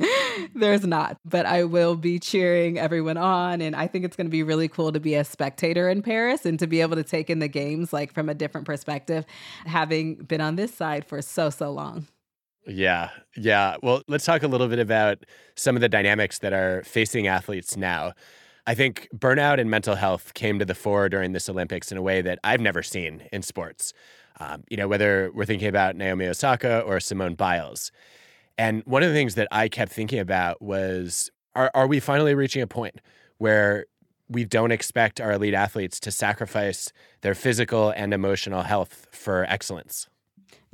there's not. But I will be cheering everyone on. And I think it's going to be really cool to be a spectator in Paris and to be able to take in the games like from a different perspective, having been on this side for so, so long. Yeah. Yeah. Well, let's talk a little bit about some of the dynamics that are facing athletes now. I think burnout and mental health came to the fore during this Olympics in a way that I've never seen in sports. Um, you know, whether we're thinking about Naomi Osaka or Simone Biles. And one of the things that I kept thinking about was are, are we finally reaching a point where we don't expect our elite athletes to sacrifice their physical and emotional health for excellence?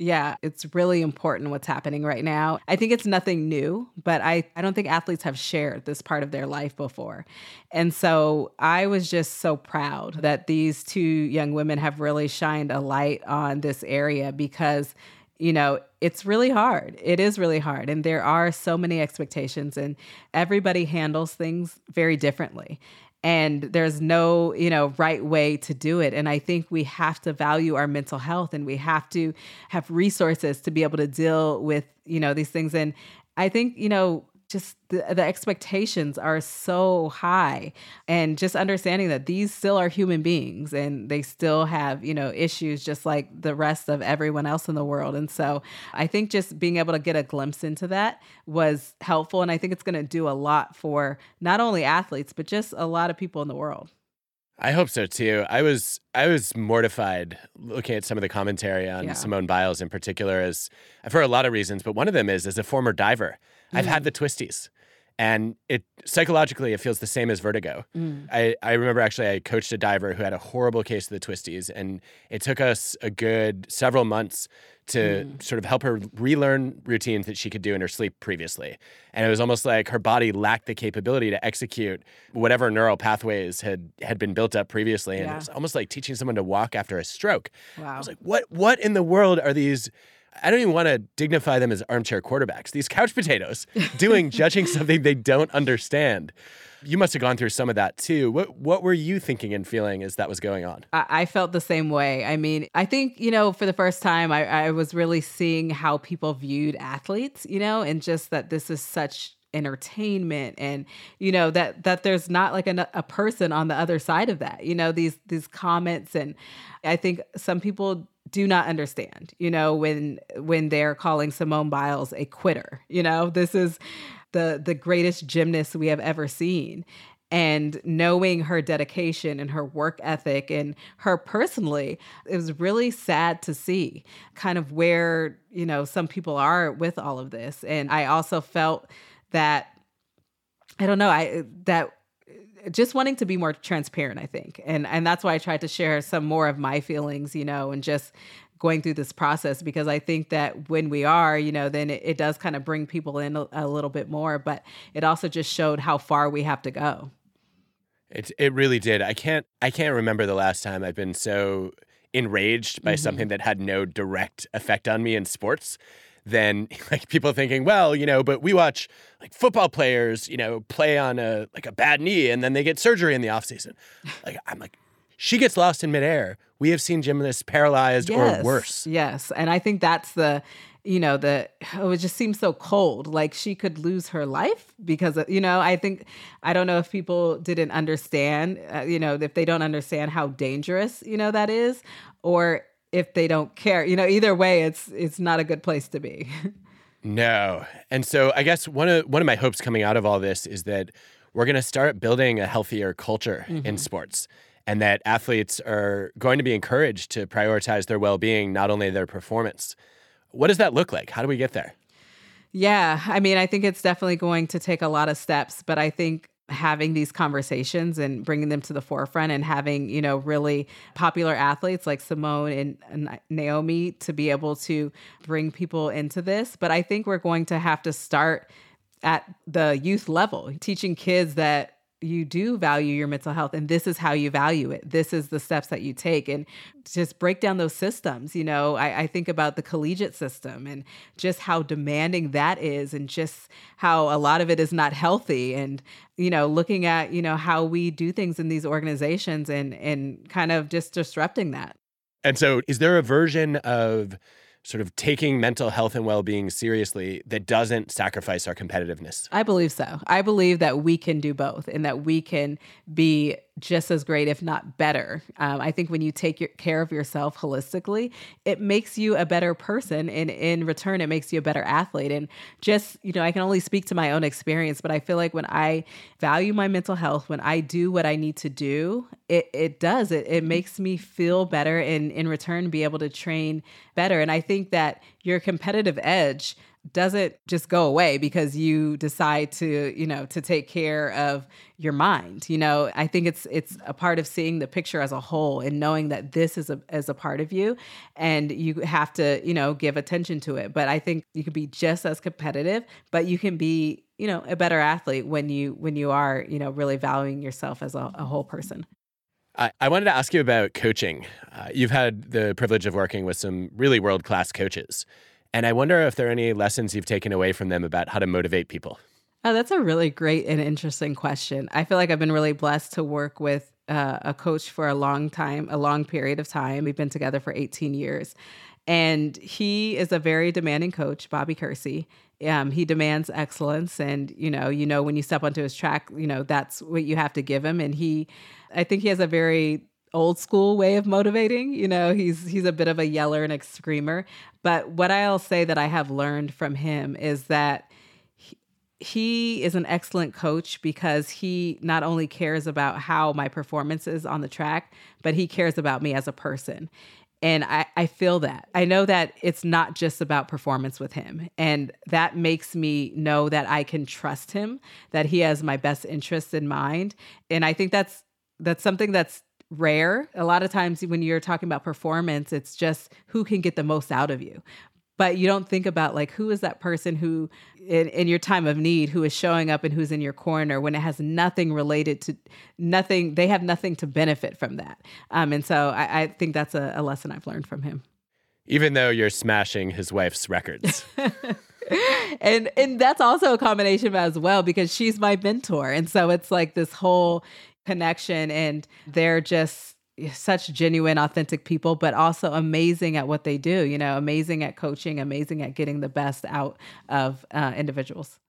Yeah, it's really important what's happening right now. I think it's nothing new, but I, I don't think athletes have shared this part of their life before. And so I was just so proud that these two young women have really shined a light on this area because, you know, it's really hard. It is really hard. And there are so many expectations, and everybody handles things very differently and there's no you know right way to do it. And i think we have to value our mental health and we have to have resources to be able to deal with you know these things. And i think you know just the, the expectations are so high and just understanding that these still are human beings and they still have you know issues just like the rest of everyone else in the world and so i think just being able to get a glimpse into that was helpful and i think it's going to do a lot for not only athletes but just a lot of people in the world I hope so too. I was I was mortified looking at some of the commentary on yeah. Simone Biles in particular as for a lot of reasons, but one of them is as a former diver. I've had mm. the twisties. And it psychologically it feels the same as vertigo. Mm. I, I remember actually I coached a diver who had a horrible case of the twisties, and it took us a good several months to mm. sort of help her relearn routines that she could do in her sleep previously. And it was almost like her body lacked the capability to execute whatever neural pathways had had been built up previously. And yeah. it was almost like teaching someone to walk after a stroke. Wow. I was like, what what in the world are these I don't even want to dignify them as armchair quarterbacks. These couch potatoes doing judging something they don't understand. You must have gone through some of that too. What what were you thinking and feeling as that was going on? I, I felt the same way. I mean, I think you know, for the first time, I, I was really seeing how people viewed athletes. You know, and just that this is such entertainment and you know that that there's not like a, a person on the other side of that you know these these comments and i think some people do not understand, you know, when when they're calling Simone Biles a quitter. You know, this is the the greatest gymnast we have ever seen. And knowing her dedication and her work ethic and her personally, it was really sad to see kind of where, you know, some people are with all of this. And I also felt that I don't know, I that just wanting to be more transparent, I think. And and that's why I tried to share some more of my feelings, you know, and just going through this process because I think that when we are, you know, then it, it does kind of bring people in a, a, little bit more, but it also just showed how far we have to go. It it really did. I can't I can't remember the last time I've been so enraged by mm-hmm. something that had no direct effect on me in sports than like people thinking, well, you know, but we watch like football players, you know, play on a like a bad knee and then they get surgery in the offseason. Like I'm like, she gets lost in midair. We have seen gymnasts paralyzed yes, or worse. Yes. And I think that's the you know the oh, it just seems so cold like she could lose her life because of, you know i think i don't know if people didn't understand uh, you know if they don't understand how dangerous you know that is or if they don't care. You know, either way, it's it's not a good place to be. no, and so I guess one of one of my hopes coming out of all this is that we're going to start building a healthier culture mm-hmm. in sports. And that athletes are going to be encouraged to prioritize their well being, not only their performance. What does that look like? How do we get there? Yeah, I mean, I think it's definitely going to take a lot of steps, but I think having these conversations and bringing them to the forefront and having you know really popular athletes like simone and, naomi to be able to bring people into this. But i think we're going to have to start at the youth level teaching kids that you do value your mental health and this is how you value it. This is the steps that you take and just break down those systems you know? I, I, think about the collegiate system and just how demanding that is and just how a lot of it is not healthy and you know looking at you know how we do things in these organizations and and kind of just disrupting that. And so is there a version of sort of taking mental health and well-being seriously that doesn't sacrifice our competitiveness? I believe so. I believe that we can do both and that we can be just as great, if not better. Um, I think when you take your, care of yourself holistically, it makes you a better person. And in return, it makes you a better athlete. And just, you know, I can only speak to my own experience, but I feel like when I value my mental health, when I do what I need to do, it, it does. It, it makes me feel better and in return be able to train better. And I think that your competitive edge doesn't just go away because you decide to you know to take care of your mind you know i think it's it's a part of seeing the picture as a whole and knowing that this is a as a part of you and you have to you know give attention to it but i think you can be just as competitive but you can be you know a better athlete when you when you are you know really valuing yourself as a, a whole person I, I wanted to ask you about coaching. Uh, you've had the privilege of working with some really world class coaches. And I wonder if there are any lessons you've taken away from them about how to motivate people. Oh, that's a really great and interesting question. I feel like I've been really blessed to work with uh, a coach for a long time, a long period of time. We've been together for 18 years. And he is a very demanding coach, Bobby Kersee. Um, he demands excellence, and you know, you know, when you step onto his track, you know that's what you have to give him. And he, I think he has a very old school way of motivating. You know, he's he's a bit of a yeller and a screamer. But what I'll say that I have learned from him is that he, he is an excellent coach because he not only cares about how my performance is on the track, but he cares about me as a person. And I, I feel that. I know that it's not just about performance with him. And that makes me know that I can trust him, that he has my best interests in mind. And I think that's that's something that's rare. A lot of times when you're talking about performance, it's just who can get the most out of you. But you don't think about like who is that person who in, in your time of need who is showing up and who's in your corner when it has nothing related to nothing, they have nothing to benefit from that. Um, and so I, I think that's a, a lesson I've learned from him. Even though you're smashing his wife's records. and and that's also a combination as well because she's my mentor and so it's like this whole connection and they're just such genuine authentic people but also amazing at what they do you know amazing at coaching amazing at getting the best out of uh, individuals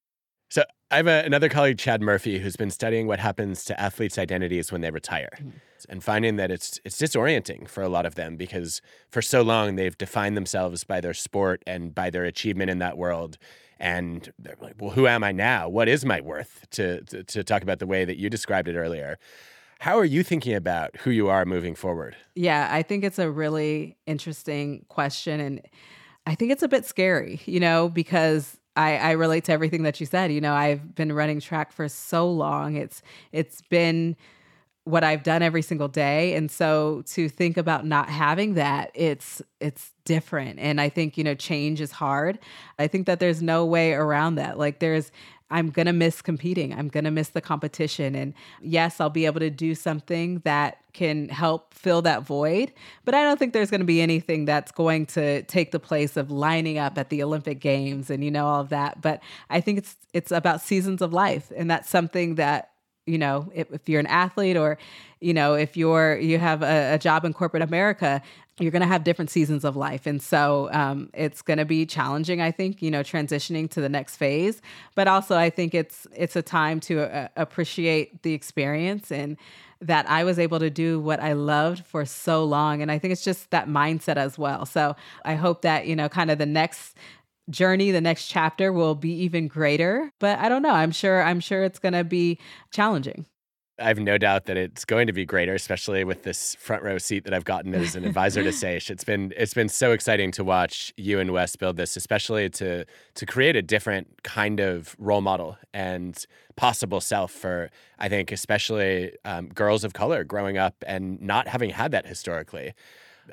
i have a, another colleague chad murphy who's been studying what happens to athletes identities when they retire mm-hmm. and finding that it's it's disorienting for a lot of them because for so long they've defined themselves by their sport and by their achievement in that world and they're like, well, who am I now? What is my worth? To, to, to talk about the way that you described it earlier. How are you thinking about who you are moving forward? Yeah, I think it's a really interesting question. And I think it's a bit scary, you know, because I, I relate to everything that you said. You know, I've been running track for so long. It's it's been what I've done every single day. And so to think about not having that, it's it's different. And I think, you know, change is hard. I think that there's no way around that. Like there's I'm going to miss competing. I'm going to miss the competition. And yes, I'll be able to do something that can help fill that void. But I don't think there's going to be anything that's going to take the place of lining up at the Olympic Games and, you know, all of that. But I think it's, it's about seasons of life. And that's something that you know if, if, you're an athlete or you know if you're you have a, a job in corporate america you're going to have different seasons of life. And so um, it's going to be challenging i think you know transitioning to the next phase. But also i think it's it's a time to uh, appreciate the experience and that i was able to do what i loved for so long. And i think it's just that mindset as well. So i hope that you know kind of the next journey the next chapter will be even greater but i don't know i'm sure i'm sure it's going to be challenging I have no doubt that it's going to be greater, especially with this front row seat that I've gotten as an advisor to Saysh. It's been it's been so exciting to watch you and Wes build this, especially to to create a different kind of role model and possible self for I think especially um, girls of color growing up and not having had that historically.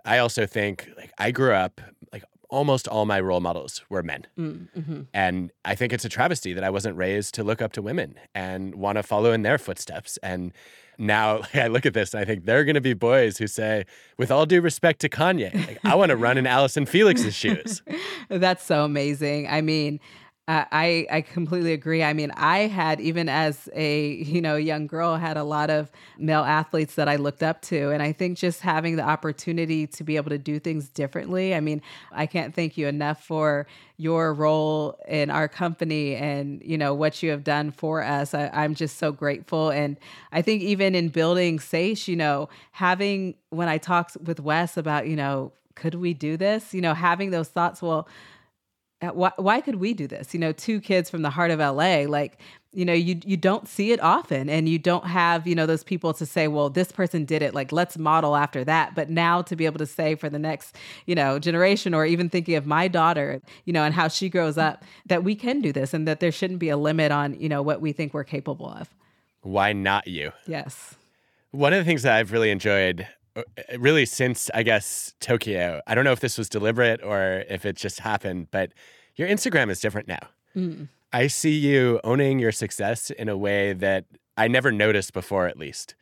I also think like I grew up like almost all my role models were men. Mm, mm-hmm. And I think it's a travesty that I wasn't raised to look up to women and want to follow in their footsteps. And now like, I look at this and I think there are going to be boys who say, with all due respect to Kanye, like, I want to run in Allyson Felix's shoes. That's so amazing. I mean, I I completely agree. I mean, I had even as a you know young girl had a lot of male athletes that I looked up to, and I think just having the opportunity to be able to do things differently. I mean, I can't thank you enough for your role in our company and you know what you have done for us. I, I'm just so grateful, and I think even in building Saysh, you know, having when I talked with Wes about you know could we do this, you know, having those thoughts, well why, why could we do this? You know, two kids from the heart of LA, like, you know, you you don't see it often and you don't have, you know, those people to say, well, this person did it, like let's model after that. But now to be able to say for the next, you know, generation or even thinking of my daughter, you know, and how she grows up, that we can do this and that there shouldn't be a limit on, you know, what we think we're capable of. Why not you? Yes. One of the things that I've really enjoyed really since I guess Tokyo. I don't know if this was deliberate or if it just happened, but your Instagram is different now. Mm. I see you owning your success in a way that I never noticed before, at least.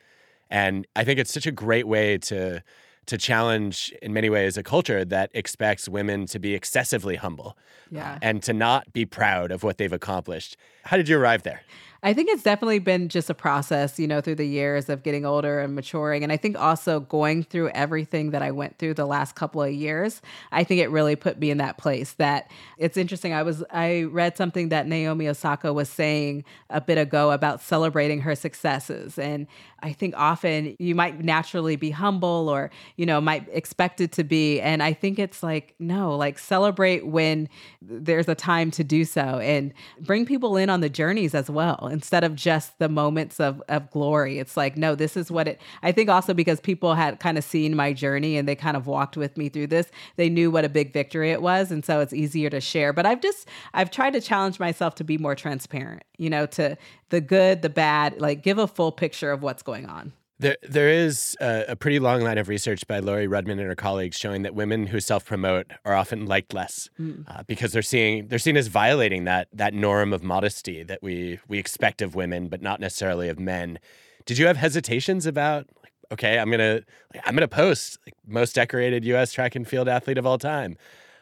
And I think it's such a great way to to challenge, in many ways, a culture that expects women to be excessively humble yeah. and to not be proud of what they've accomplished. How did you arrive there? I think it's definitely been just a process, you know, through the years of getting older and maturing. And I think also going through everything that I went through the last couple of years, I think it really put me in that place that it's interesting. I was, I read something that Naomi Osaka was saying a bit ago about celebrating her successes. And I think often you might naturally be humble or, you know, might expect it to be. And I think it's like, no, like celebrate when there's a time to do so and bring people in on the journeys as well instead of just the moments of, of glory. It's like, no, this is what it, I think also because people had kind of seen my journey and they kind of walked with me through this, they knew what a big victory it was. And so it's easier to share. But I've just, I've tried to challenge myself to be more transparent, you know, to the good, the bad, like give a full picture of what's going on. There, there is a, a, pretty long line of research by Laurie Rudman and her colleagues showing that women who self-promote are often liked less mm. uh, because they're seeing they're seen as violating that that norm of modesty that we we expect of women, but not necessarily of men. Did you have hesitations about? Like, okay, I'm gonna like, I'm gonna post like, most decorated U.S. track and field athlete of all time,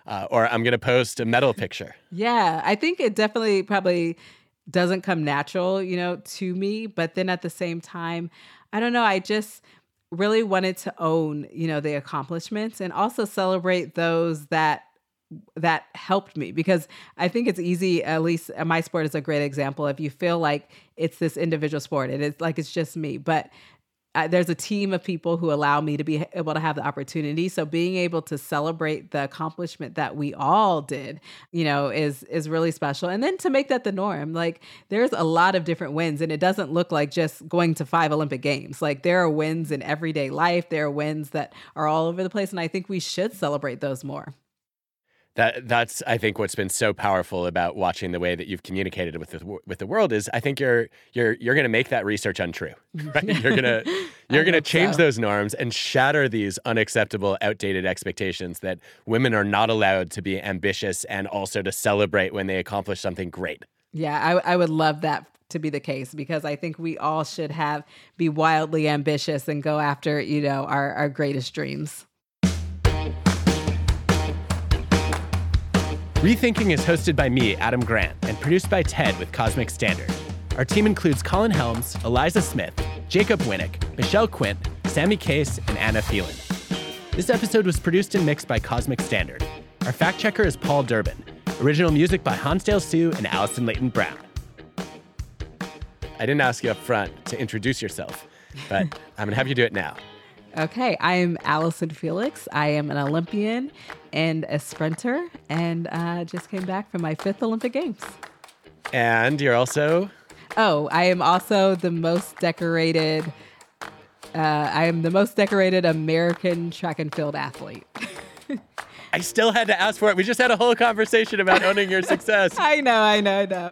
uh, or I'm gonna post a medal picture. Yeah, I think it definitely probably doesn't come natural, you know, to me. But then at the same time, I don't know. I just really wanted to own, you know, the accomplishments and also celebrate those that that helped me because I think it's easy, at least uh, my sport is a great example. If you feel like it's this individual sport, and it is like it's just me. But there's a team of people who allow me to be able to have the opportunity. So being able to celebrate the accomplishment that we all did, you know, is is really special. And then to make that the norm, like there's a lot of different wins, and it doesn't look like just going to five Olympic games. Like there are wins in everyday life. There are wins that are all over the place, and I think we should celebrate those more that that's I think what's been so powerful about watching the way that you've communicated with the with the world is I think you're you're you're going to make that research untrue. Right? You're going to you're to change so. those norms and shatter these unacceptable outdated expectations that women are not allowed to be ambitious and also to celebrate when they accomplish something great. Yeah, I I would love that to be the case because I think we all should have be wildly ambitious and go after, you know, our our greatest dreams. Rethinking is hosted by me, Adam Grant, and produced by TED with Cosmic Standard. Our team includes Colin Helms, Eliza Smith, Jacob Winik, Michelle Quint, Sammy Case, and Anna Phelan. This episode was produced and mixed by Cosmic Standard. Our fact checker is Paul Durbin. Original music by Hansdale Hsu and Alison Layton Brown. I didn't ask you up front to introduce yourself, but I'm gonna have you do it now. Okay, I am Allyson Felix. I am an Olympian and a sprinter, and uh, just came back from my fifth Olympic Games. And you're also Oh, I am also the most decorated. Uh, I am the most decorated American track and field athlete. I still had to ask for it. We just had a whole conversation about owning your success. I know, I know, I know.